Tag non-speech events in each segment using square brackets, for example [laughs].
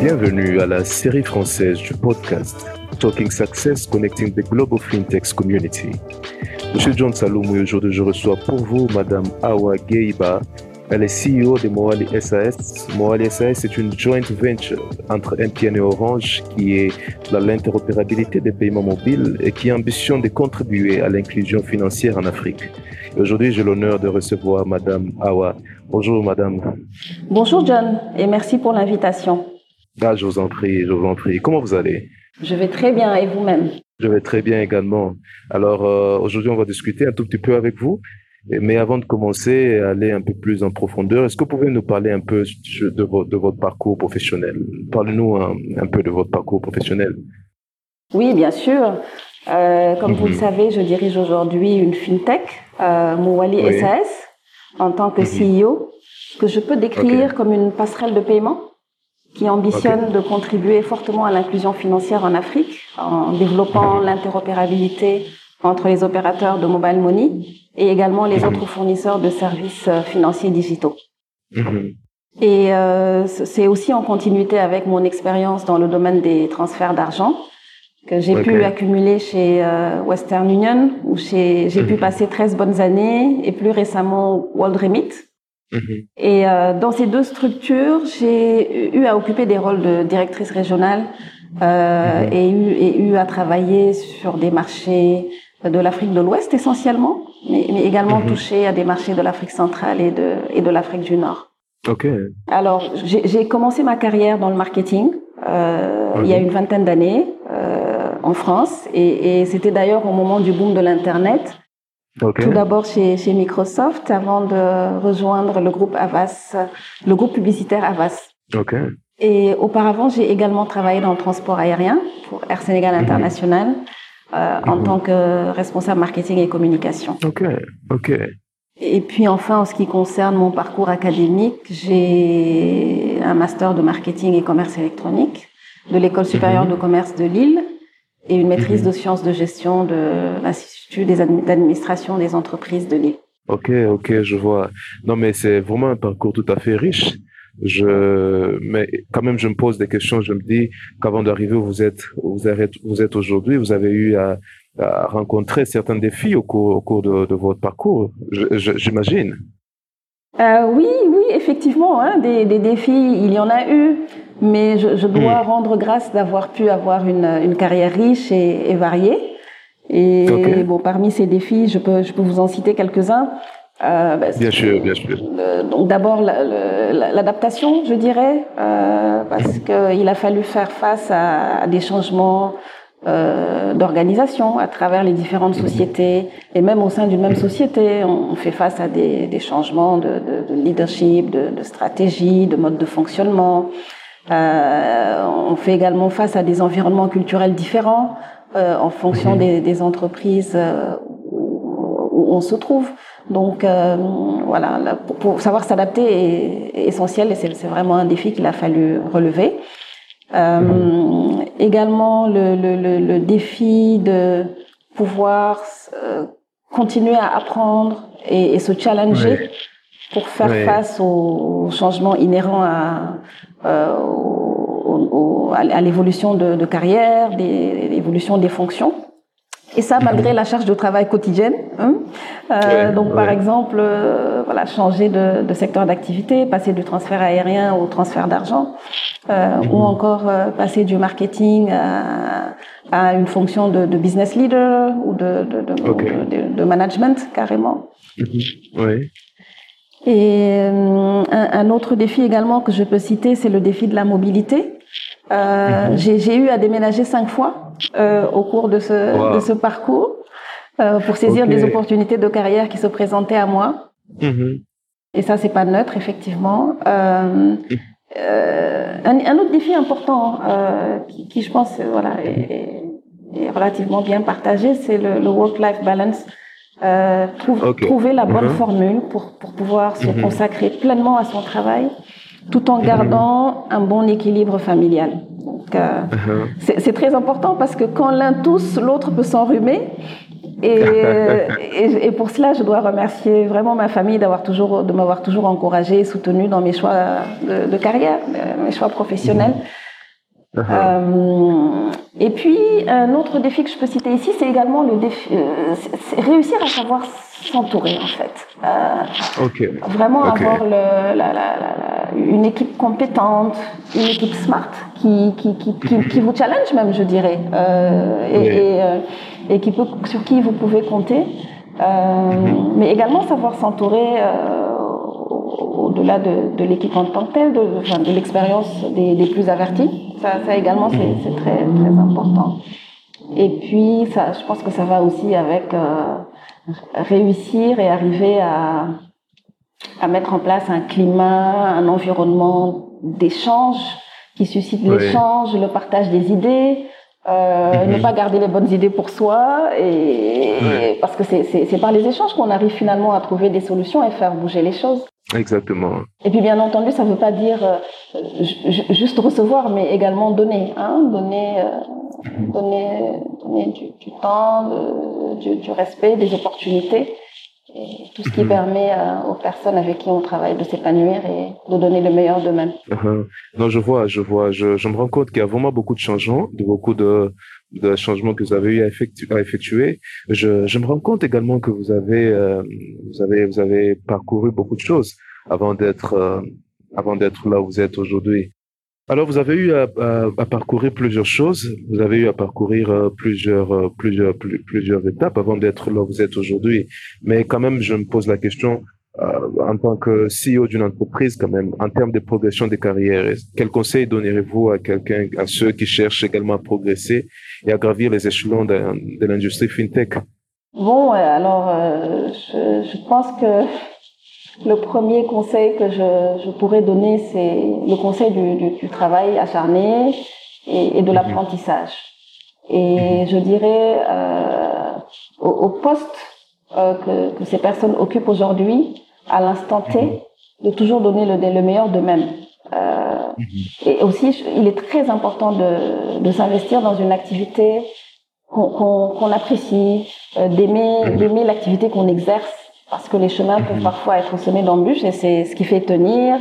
Bienvenue à la série française du podcast Talking Success Connecting the Global FinTech Community. Monsieur John Saloum aujourd'hui je reçois pour vous Madame Awa Geiba. Elle est CEO de Moali SAS. Moali SAS est une joint venture entre MTN et Orange qui est l'interopérabilité des paiements mobiles et qui ambitionne de contribuer à l'inclusion financière en Afrique. Aujourd'hui, j'ai l'honneur de recevoir Madame Awa. Bonjour Madame. Bonjour John et merci pour l'invitation. Ah, je vous en prie, je vous en prie. Comment vous allez? Je vais très bien et vous-même? Je vais très bien également. Alors euh, aujourd'hui, on va discuter un tout petit peu avec vous. Mais avant de commencer aller un peu plus en profondeur, est-ce que vous pouvez nous parler un peu de, votre, de votre parcours professionnel? Parlez-nous un, peu de votre parcours professionnel. Oui, bien sûr. Euh, comme vous le mhm. savez, je dirige aujourd'hui une fintech, euh, Mouwali SAS, en tant que mhm. CEO, que je peux décrire comme une passerelle de paiement qui ambitionne de contribuer fortement à l'inclusion financière en Afrique en développant l'interopérabilité entre les opérateurs de mobile money et également les autres fournisseurs de services euh, financiers digitaux. Mhm. Et euh, c'est aussi en continuité avec mon expérience dans le domaine des transferts d'argent que j'ai pu accumuler chez euh, Western Union où j'ai pu mhm. passer 13 bonnes années et plus récemment World Remit Mhm. Et euh, dans ces deux structures, j'ai eu à occuper des rôles de directrice régionale euh, mhm. et, eu, et eu à travailler sur des marchés de l'Afrique de l'Ouest essentiellement, mais, mais également mhm. touché à des marchés de l'Afrique centrale et de, et de l'Afrique du Nord. Ok. Alors, j'ai commencé ma carrière dans le marketing euh, il y a une vingtaine d'années euh, en France, et, et c'était d'ailleurs au moment du boom de l'Internet. Tout d'abord chez, chez, Microsoft avant de rejoindre le groupe Avas, le groupe publicitaire Avas. Okay. Et auparavant, j'ai également travaillé dans le transport aérien pour Air Sénégal mhm. International euh, en mhm. tant que responsable marketing et communication. Ok, ok. Et puis enfin, en ce qui concerne mon parcours académique, j'ai un master de marketing et commerce électronique de l'École supérieure mhm. de commerce de Lille et une maîtrise de sciences de gestion de l'Institut d'administration des entreprises de Lille. Ok, ok, je vois. Non, mais c'est vraiment un parcours tout à fait riche. Je, mais quand même, je me pose des questions. Je me dis qu'avant d'arriver où vous êtes, vous êtes, vous êtes aujourd'hui, vous avez eu à, rencontrer certains défis au cours, au cours de, votre parcours, j'imagine. Euh, oui, oui, effectivement, hein, des, des, défis, il y en a eu, mais je, je dois hmm. rendre grâce d'avoir pu avoir une, une carrière riche et, et variée. Et bon, parmi ces défis, je peux, je peux vous en citer quelques-uns. Euh, bah, bien sûr, bien sûr. donc d'abord l'adaptation, je dirais, euh, parce qu'il a fallu faire face à, des changements euh, d'organisation à travers les différentes sociétés et même au sein d'une même société, on, fait face à des, des changements de, de, de leadership, de, de, stratégie, de mode de fonctionnement. Euh, on fait également face à des environnements culturels différents. Euh, en fonction mhm. des, des, entreprises euh, où, on se trouve. Donc euh, voilà, pour, savoir s'adapter est, essentiel et c'est vraiment un défi qu'il a fallu relever. Mhm. Également le, le, le, défi de pouvoir continuer à apprendre et, et se challenger pour faire face aux changements inhérents à, euh, à l'évolution de, de, carrière, l'évolution des fonctions. Et ça, malgré la charge de travail quotidienne. Hein. Euh, donc, par exemple, euh, voilà, changer de, de secteur d'activité, passer du transfert aérien au transfert d'argent, euh, ou mhm. encore passer du marketing à, à une fonction de, de, business leader ou de, de management carrément. Mhm. Oui. Et euh, un, un, autre défi également que je peux citer, c'est le défi de la mobilité. Euh, mhm. J'ai eu à déménager cinq fois euh, au cours de ce, de ce parcours euh, pour saisir des opportunités de carrière qui se présentaient à moi. Mhm. Et ça, c'est pas neutre, effectivement. Euh, euh, un, un, autre défi important qui, qui, je pense, voilà, est, est, relativement bien partagé, c'est le, le work-life balance. Euh, trouver la bonne mhm. formule pour, pour pouvoir se consacrer pleinement à son travail tout en gardant un bon équilibre familial. Euh, uh-huh. c'est très important parce que quand l'un tousse, l'autre peut s'enrhumer. Et, [laughs] et, et, pour cela, je dois remercier vraiment ma famille d'avoir toujours, de m'avoir toujours encouragé et soutenu dans mes choix de, de carrière, mes choix professionnels. Euh, et puis, un autre défi que je peux citer ici, c'est également le défi, euh, réussir à savoir s'entourer, en fait. Euh, Vraiment avoir le, la, la, la, une équipe compétente, une équipe smart qui, qui, qui, qui, vous challenge même, je dirais, et, et, et, qui peut, sur qui vous pouvez compter. Mm-hmm. Mais également savoir s'entourer au-delà de, de l'équipe en tant que telle, de, de l'expérience des, des, plus avertis. Ça, ça également, c'est très, très important. Et puis, ça, je pense que ça va aussi avec euh, réussir et arriver à, à mettre en place un climat, un environnement d'échange qui suscite l'échange, le partage des idées, euh, mhm. ne pas garder les bonnes idées pour soi et, parce que c'est par les échanges qu'on arrive finalement à trouver des solutions et faire bouger les choses. Exactement. Et puis bien entendu, ça ne veut pas dire euh, juste recevoir, mais également donner, hein, donner, euh, mhm. donner, donner du, du temps, du, du, respect, des opportunités et tout ce qui permet aux personnes avec qui on travaille de s'épanouir et de donner le meilleur d'eux-mêmes. Uh-huh. Non, je vois, je vois, je, je me rends compte qu'il y a vraiment beaucoup de changements, de beaucoup de, de changements que vous avez eu à, à effectuer. Je, je me rends compte également que vous avez, euh, vous avez, vous avez parcouru beaucoup de choses avant d'être, euh, avant d'être là où vous êtes aujourd'hui. Alors, vous avez eu à, à, parcourir plusieurs choses. Vous avez eu à parcourir euh, plusieurs, euh, plusieurs, plusieurs étapes avant d'être là où vous êtes aujourd'hui. Mais quand même, je me pose la question, euh, en tant que CEO d'une entreprise, quand même, en termes de progression des carrières, quel conseil donnerez-vous à quelqu'un, à ceux qui cherchent également à progresser et à gravir les échelons de, de l'industrie fintech? Bon, alors, je, je pense que le premier conseil que je, je pourrais donner, c'est le conseil du, du, du, travail acharné et, et de mhm. l'apprentissage. Et je dirais euh, au, au, poste euh, que, que, ces personnes occupent aujourd'hui, à l'instant T, mhm. de toujours donner le, le meilleur d'eux-mêmes. Euh, mhm. et aussi, il est très important de, de s'investir dans une activité qu'on qu apprécie, euh, d'aimer d'aimer l'activité qu'on exerce parce que les chemins peuvent parfois être semés d'embûches et c'est ce qui fait tenir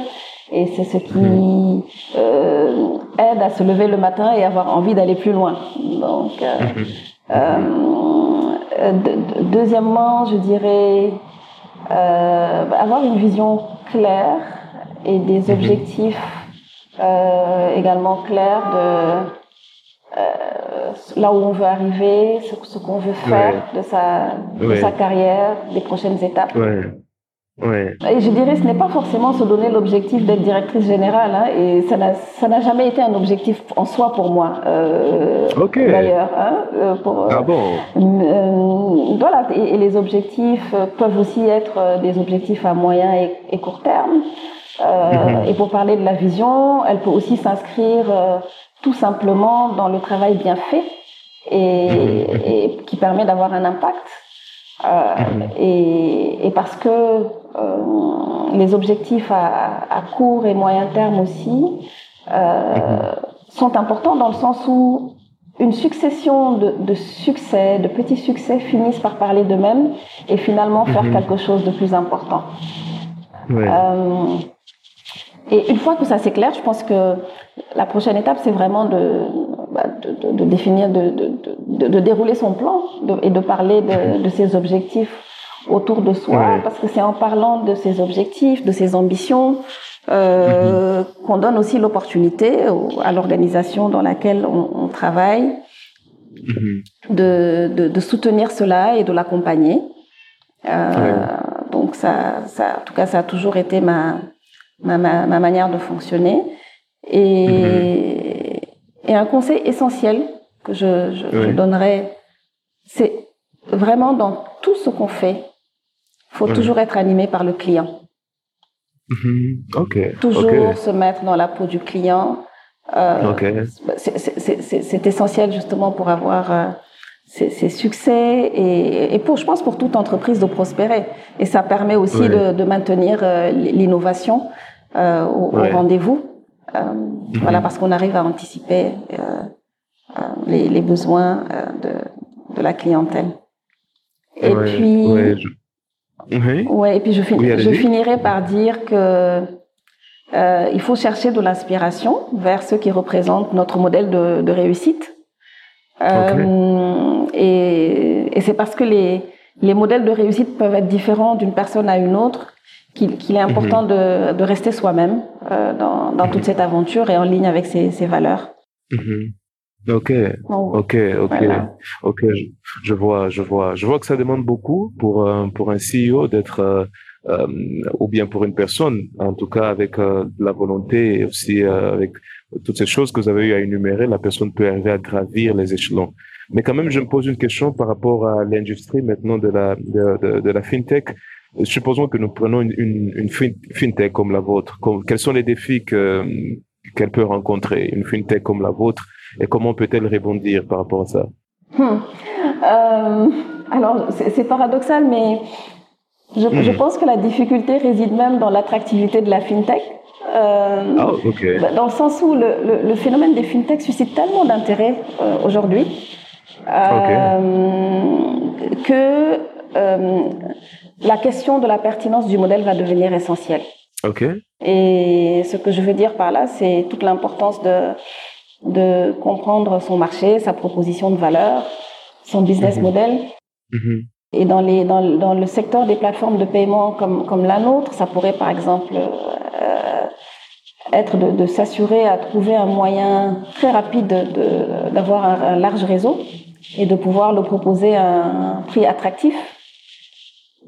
et c'est ce qui euh, aide à se lever le matin et avoir envie d'aller plus loin. Donc, euh, euh, deuxièmement, je dirais euh, avoir une vision claire et des mhm. objectifs euh, également clairs de là où on veut arriver, ce, ce qu'on veut faire de, sa, de sa carrière, des prochaines étapes. Ouais. Ouais. Et je dirais, ce n'est pas forcément se donner l'objectif d'être directrice générale, hein, et ça n'a, ça n'a jamais été un objectif en soi pour moi. Euh, okay. D'ailleurs, hein, euh, pour, ah bon. Euh, voilà. Et, et, les objectifs peuvent aussi être des objectifs à moyen et, et court terme. Euh, mm-hmm. Et pour parler de la vision, elle peut aussi s'inscrire tout simplement dans le travail bien fait et, [laughs] et qui permet d'avoir un impact. Euh, et, et, parce que euh, les objectifs à, à, court et moyen terme aussi euh, [laughs] sont importants dans le sens où une succession de, de, succès, de petits succès finissent par parler d'eux-mêmes et finalement faire [laughs] quelque chose de plus important. Ouais. Euh, et une fois que ça s'éclaire, je pense que la prochaine étape, c'est vraiment de, bah, de, définir, de, de, dérouler son plan et de parler de, ses objectifs autour de soi, ouais. parce que c'est en parlant de ses objectifs, de ses ambitions, euh, -hmm. qu'on donne aussi l'opportunité à l'organisation dans laquelle on, on travaille -hmm. de, de, soutenir cela et de l'accompagner. Euh, ouais. Donc ça, ça, en tout cas, ça a toujours été ma, ma, ma, ma manière de fonctionner. Et, mmh. et, un conseil essentiel que je, je, oui. je donnerais, c'est vraiment dans tout ce qu'on fait, faut oui. toujours être animé par le client. Mmh. Okay. Toujours okay. se mettre dans la peau du client. Euh, okay. C'est essentiel justement pour avoir euh, ces, ces, succès et, et, pour, je pense, pour toute entreprise de prospérer. Et ça permet aussi oui. de, de, maintenir euh, l'innovation euh, au, ouais. au rendez-vous. Euh, mmh. Voilà, parce qu'on arrive à anticiper euh, les, les, besoins de, de, la clientèle. Et ouais, puis, ouais, je... ouais, et puis je, fin... je finirai par dire que euh, il faut chercher de l'inspiration vers ceux qui représentent notre modèle de, de réussite. Euh, et, et c'est parce que les, les modèles de réussite peuvent être différents d'une personne à une autre qu'il est important mhm. de, de, rester soi-même euh, dans, dans toute cette aventure et en ligne avec ses, ses valeurs. Mhm. Ok, ok, ok, ok. Je, vois, je vois, je vois que ça demande beaucoup pour pour un CEO d'être euh, euh, ou bien pour une personne, en tout cas avec euh, la volonté et aussi euh, avec toutes ces choses que vous avez eu à énumérer, la personne peut arriver à gravir les échelons. Mais quand même, je me pose une question par rapport à l'industrie maintenant de la de, de, de, la fintech. Supposons que nous prenons une, une, une fintech comme la vôtre. quels sont les défis que qu'elle peut rencontrer, une fintech comme la vôtre, et comment peut-elle rebondir par rapport à ça? Hmm. euh, Alors, c'est paradoxal, mais je, hmm. je, pense que la difficulté réside même dans l'attractivité de la fintech. Euh, oh, Dans le sens où le, le, le phénomène des fintechs suscite tellement d'intérêt euh, aujourd'hui euh, que euh, la question de la pertinence du modèle va devenir essentielle. Okay. Et ce que je veux dire par là, c'est toute l'importance de, de comprendre son marché, sa proposition de valeur, son business -hmm. model. -hmm. Et dans, les, dans, dans, le secteur des plateformes de paiement comme, comme la nôtre, ça pourrait par exemple euh, être de, de s'assurer à trouver un moyen très rapide d'avoir un, un large réseau et de pouvoir le proposer à un prix attractif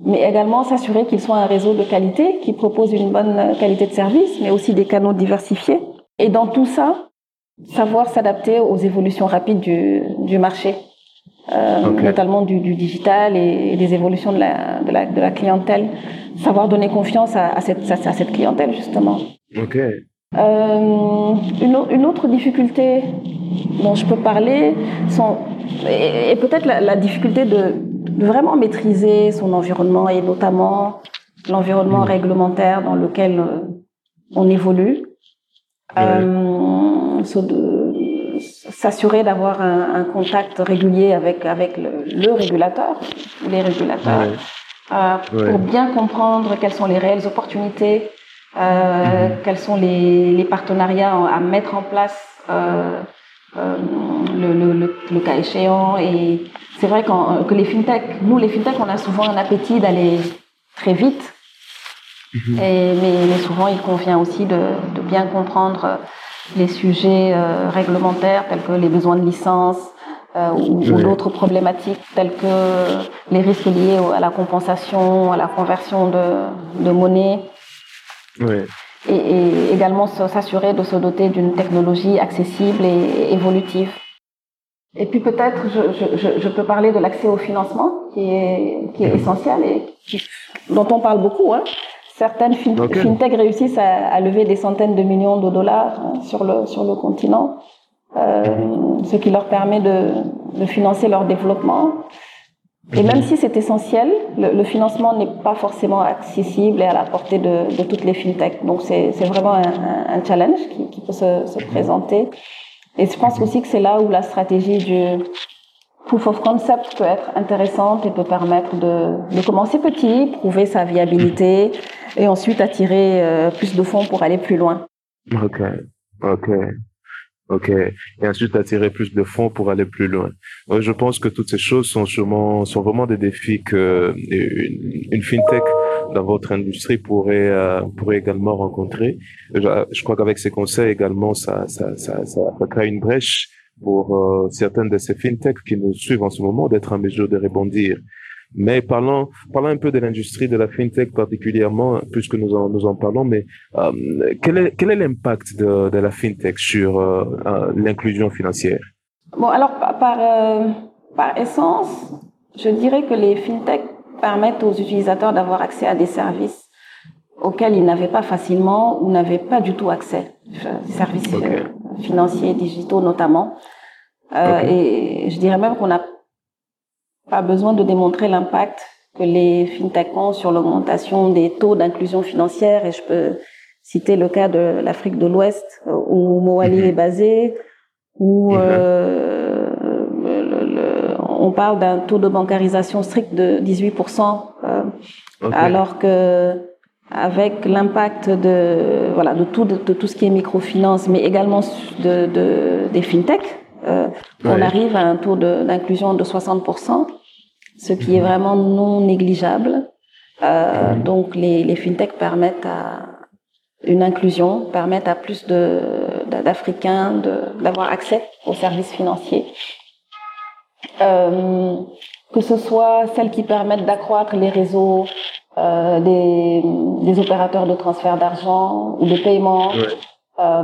mais également s'assurer qu'il soit un réseau de qualité qui propose une bonne qualité de service, mais aussi des canaux diversifiés. Et dans tout ça, savoir s'adapter aux évolutions rapides du, du marché, euh, okay. notamment du, du, digital et, des évolutions de la, de la, de la clientèle. Savoir donner confiance à, à, cette, à cette clientèle, justement. Ok. Euh, une, une, autre difficulté dont je peux parler sont, et, et peut-être la, la difficulté de, de vraiment maîtriser son environnement et notamment l'environnement mmh. réglementaire dans lequel euh, on évolue. Euh, s'assurer d'avoir un, un, contact régulier avec avec le, le régulateur, les régulateurs, ouais. euh, pour bien comprendre quelles sont les réelles opportunités, euh, mmh. quels sont les, les, partenariats à mettre en place euh, euh, le, le, le, cas échéant et c'est vrai euh, que les fintech, nous les fintech, on a souvent un appétit d'aller très vite, mhm. et, mais, mais, souvent il convient aussi de, de, bien comprendre les sujets euh, réglementaires tels que les besoins de licence euh, ou, oui. ou d'autres problématiques telles que les risques liés à la compensation, à la conversion de, de monnaie. Oui. Et, et, également s'assurer de se doter d'une technologie accessible et évolutive. Et puis peut-être, je, je, je, peux parler de l'accès au financement, qui est, qui est essentiel et qui, dont on parle beaucoup. Hein. Certaines fin okay. fintech réussissent à, à, lever des centaines de millions de dollars hein, sur, le, sur le continent, euh, ce qui leur permet de, de financer leur développement. Et même si c'est essentiel, le, le financement n'est pas forcément accessible et à la portée de, de toutes les fintechs. Donc c'est vraiment un, un, challenge qui, qui peut se, se présenter. Et je pense aussi que c'est là où la stratégie du proof of concept peut être intéressante et peut permettre de, de commencer petit, prouver sa viabilité et ensuite attirer euh, plus de fonds pour aller plus loin. Ok, ok. OK. Et ensuite attirer plus de fonds pour aller plus loin. je pense que toutes ces choses sont sûrement, sont vraiment des défis que une, une fintech dans votre industrie pourrait, euh, pourrait également rencontrer. Je, crois qu'avec ces conseils également, ça, ça, ça, ça, crée une brèche pour euh, certaines de ces fintechs qui nous suivent en ce moment d'être en mesure de rebondir. Mais parlons, parlons un peu de l'industrie de la fintech particulièrement, puisque nous en, nous en parlons, mais euh, quel est quel est l'impact de, de la fintech sur euh, euh, l'inclusion financière? Bon, alors par, euh, par essence, je dirais que les fintech permettent aux utilisateurs d'avoir accès à des services auxquels ils n'avaient pas facilement ou n'avaient pas du tout accès, des services okay. financiers, digitaux notamment. Okay. Et je dirais même qu'on a pas besoin de démontrer l'impact que les fintechs ont sur l'augmentation des taux d'inclusion financière. Et je peux citer le cas de l'Afrique de l'Ouest, euh, où Moali -hmm. est basé, où -hmm. euh, le, le, on parle d'un taux de bancarisation strict de 18%, euh, okay. alors que avec l'impact de, voilà, de, tout, de, tout ce qui est microfinance, mais également de, de des fintech, euh, on arrive à un taux d'inclusion de, 60%, ce qui est vraiment non négligeable. Euh, donc les, les fintech permettent à une inclusion, permettent à plus d'Africains d'avoir accès aux services financiers. Euh, que ce soit celles qui permettent d'accroître les réseaux euh, des, des, opérateurs de transfert d'argent ou de paiement, euh,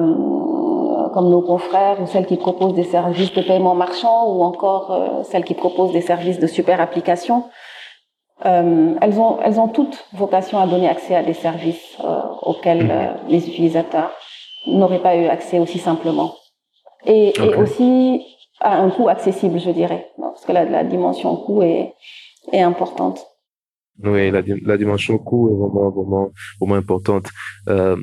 comme nos confrères, ou celles qui proposent des services de paiement marchand, ou encore euh, celles qui proposent des services de super applications. Euh, elles, ont, elles ont toutes vocation à donner accès à des services euh, auxquels mhm. les utilisateurs n'auraient pas eu accès aussi simplement. Et, et, aussi à un coût accessible, je dirais, parce que la, la dimension coût est, est importante. Oui, la, la, dimension coût est vraiment, vraiment, vraiment importante. Euh,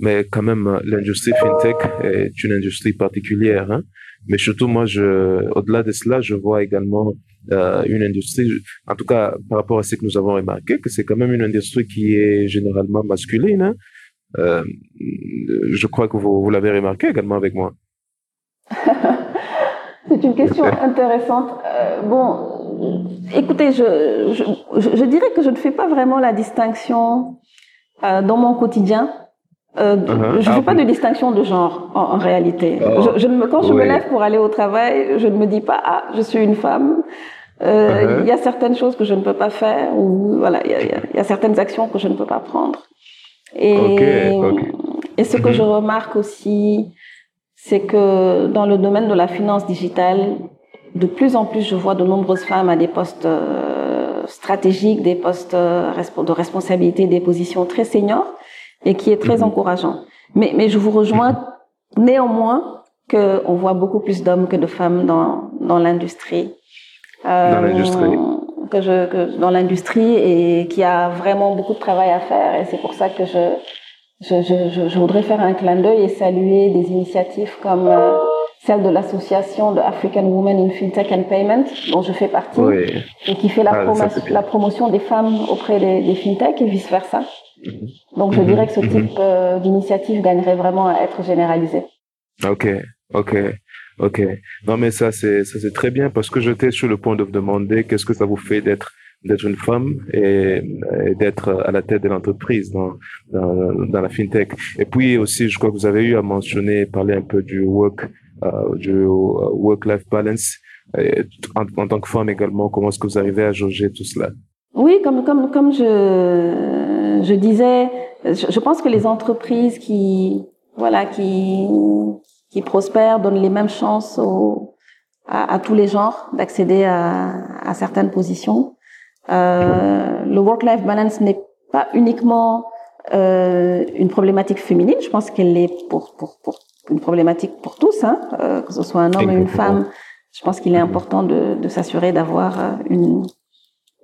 mais quand même, l'industrie fintech est une industrie particulière. Hein? Mais surtout, moi, je, au-delà de cela, je vois également euh, une industrie, en tout cas par rapport à ce que nous avons remarqué, que c'est quand même une industrie qui est généralement masculine. Hein? Euh, je crois que vous, vous l'avez remarqué également avec moi. [laughs] c'est une question [laughs] intéressante. Bon, écoutez, je, je, je, dirais que je ne fais pas vraiment la distinction euh, dans mon quotidien. Euh, uh-huh. Je ne fais pas de distinction de genre en, réalité. Oh. Je, me, quand je me lève pour aller au travail, je ne me dis pas ah je suis une femme. Euh, uh-huh. Il y a certaines choses que je ne peux pas faire ou voilà il y a, y a, certaines actions que je ne peux pas prendre. Et, et ce que je mm-hmm. remarque aussi, c'est que dans le domaine de la finance digitale, de plus en plus, je vois de nombreuses femmes à des postes euh, stratégiques, des postes euh, de responsabilité, des positions très seniors, et qui est très mhm. encourageant. Mais, mais je vous rejoins néanmoins qu'on voit beaucoup plus d'hommes que de femmes dans, dans l'industrie. Euh, dans l'industrie. Que je, que dans l'industrie et qui a vraiment beaucoup de travail à faire. Et c'est pour ça que je, je, je, je voudrais faire un clin d'œil et saluer des initiatives comme euh, celle de l'association de African Women in FinTech and Payment, dont je fais partie, et qui fait la, ah, la, promotion des femmes auprès des, des FinTech et vice-versa. Mhm. Donc je dirais que ce mhm. type euh, d'initiative gagnerait vraiment à être généralisé. Ok, ok, ok. Non mais ça c'est ça c'est très bien parce que j'étais sur le point de vous demander qu'est-ce que ça vous fait d'être d'être une femme et, et d'être à la tête de l'entreprise dans, dans, dans la fintech. Et puis aussi, je crois que vous avez eu à mentionner, parler un peu du work du euh, work-life balance en, tant que femme également Comment est-ce que vous arrivez à jauger tout cela? Oui, comme comme comme je je disais, je, pense que les entreprises qui voilà qui qui prospèrent donnent les mêmes chances aux, à, tous les genres d'accéder à, à certaines positions. Euh, le work-life balance n'est pas uniquement euh, une problématique féminine. Je pense qu'elle est pour, pour, pour une problématique pour tous, hein, euh, que ce soit un homme ou une femme. Je pense qu'il est important de, de s'assurer d'avoir euh, une,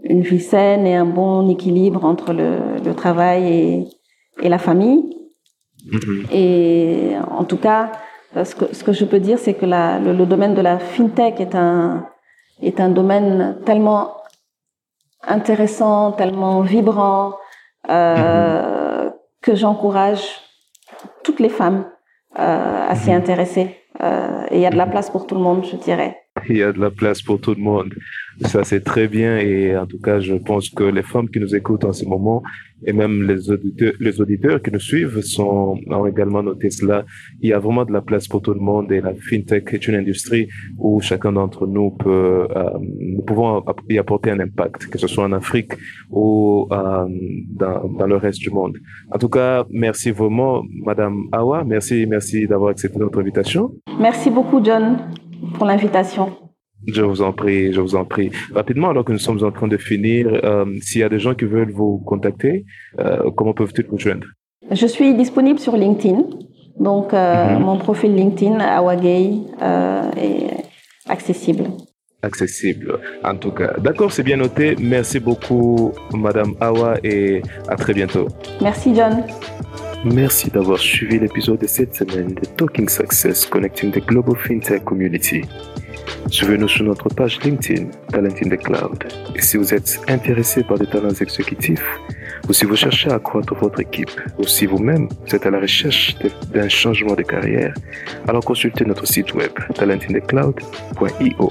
une vie saine et un bon équilibre entre le, le travail et, et la famille. Mm-hmm. Et en tout cas, euh, ce que, ce que je peux dire, c'est que la, le, le, domaine de la fintech est un, est un domaine tellement intéressant, tellement vibrant, euh, mm-hmm. que j'encourage toutes les femmes euh, à s'y mhm. intéresser. Euh, et il y a de la place pour tout le monde, je dirais. [laughs] Il y a de la place pour tout le monde. Ça, c'est très bien. Et en tout cas, je pense que les femmes qui nous écoutent en ce moment et même les auditeurs, qui nous suivent ont également noté cela. Il y a vraiment de la place pour tout le monde et la fintech est une industrie où chacun d'entre nous peut, euh, nous pouvons y apporter un impact, que ce soit en Afrique ou euh, dans, dans le reste du monde. En tout cas, merci vraiment, Madame Awa. Merci, merci d'avoir accepté notre invitation. Merci beaucoup, John, pour l'invitation. Je vous en prie, je vous en prie. Rapidement, alors que nous sommes en train de finir, euh, s'il y a des gens qui veulent vous contacter, euh, comment peuvent-ils vous joindre? Je suis disponible sur LinkedIn. Donc, euh, mhm. mon profil LinkedIn, Awagay, est accessible. Accessible, en tout cas. D'accord, c'est bien noté. Merci beaucoup, Madame Awa, et à très bientôt. Merci, John. Merci d'avoir suivi l'épisode de cette semaine de Talking Success Connecting the Global FinTech Community. Suivez-nous sur notre page LinkedIn, Talent in the Cloud. Et si vous êtes intéressé par des talents exécutifs, ou si vous cherchez à accroître votre équipe, ou si vous-même vous êtes à la recherche d'un changement de carrière, alors consultez notre site web talentinthecloud.io.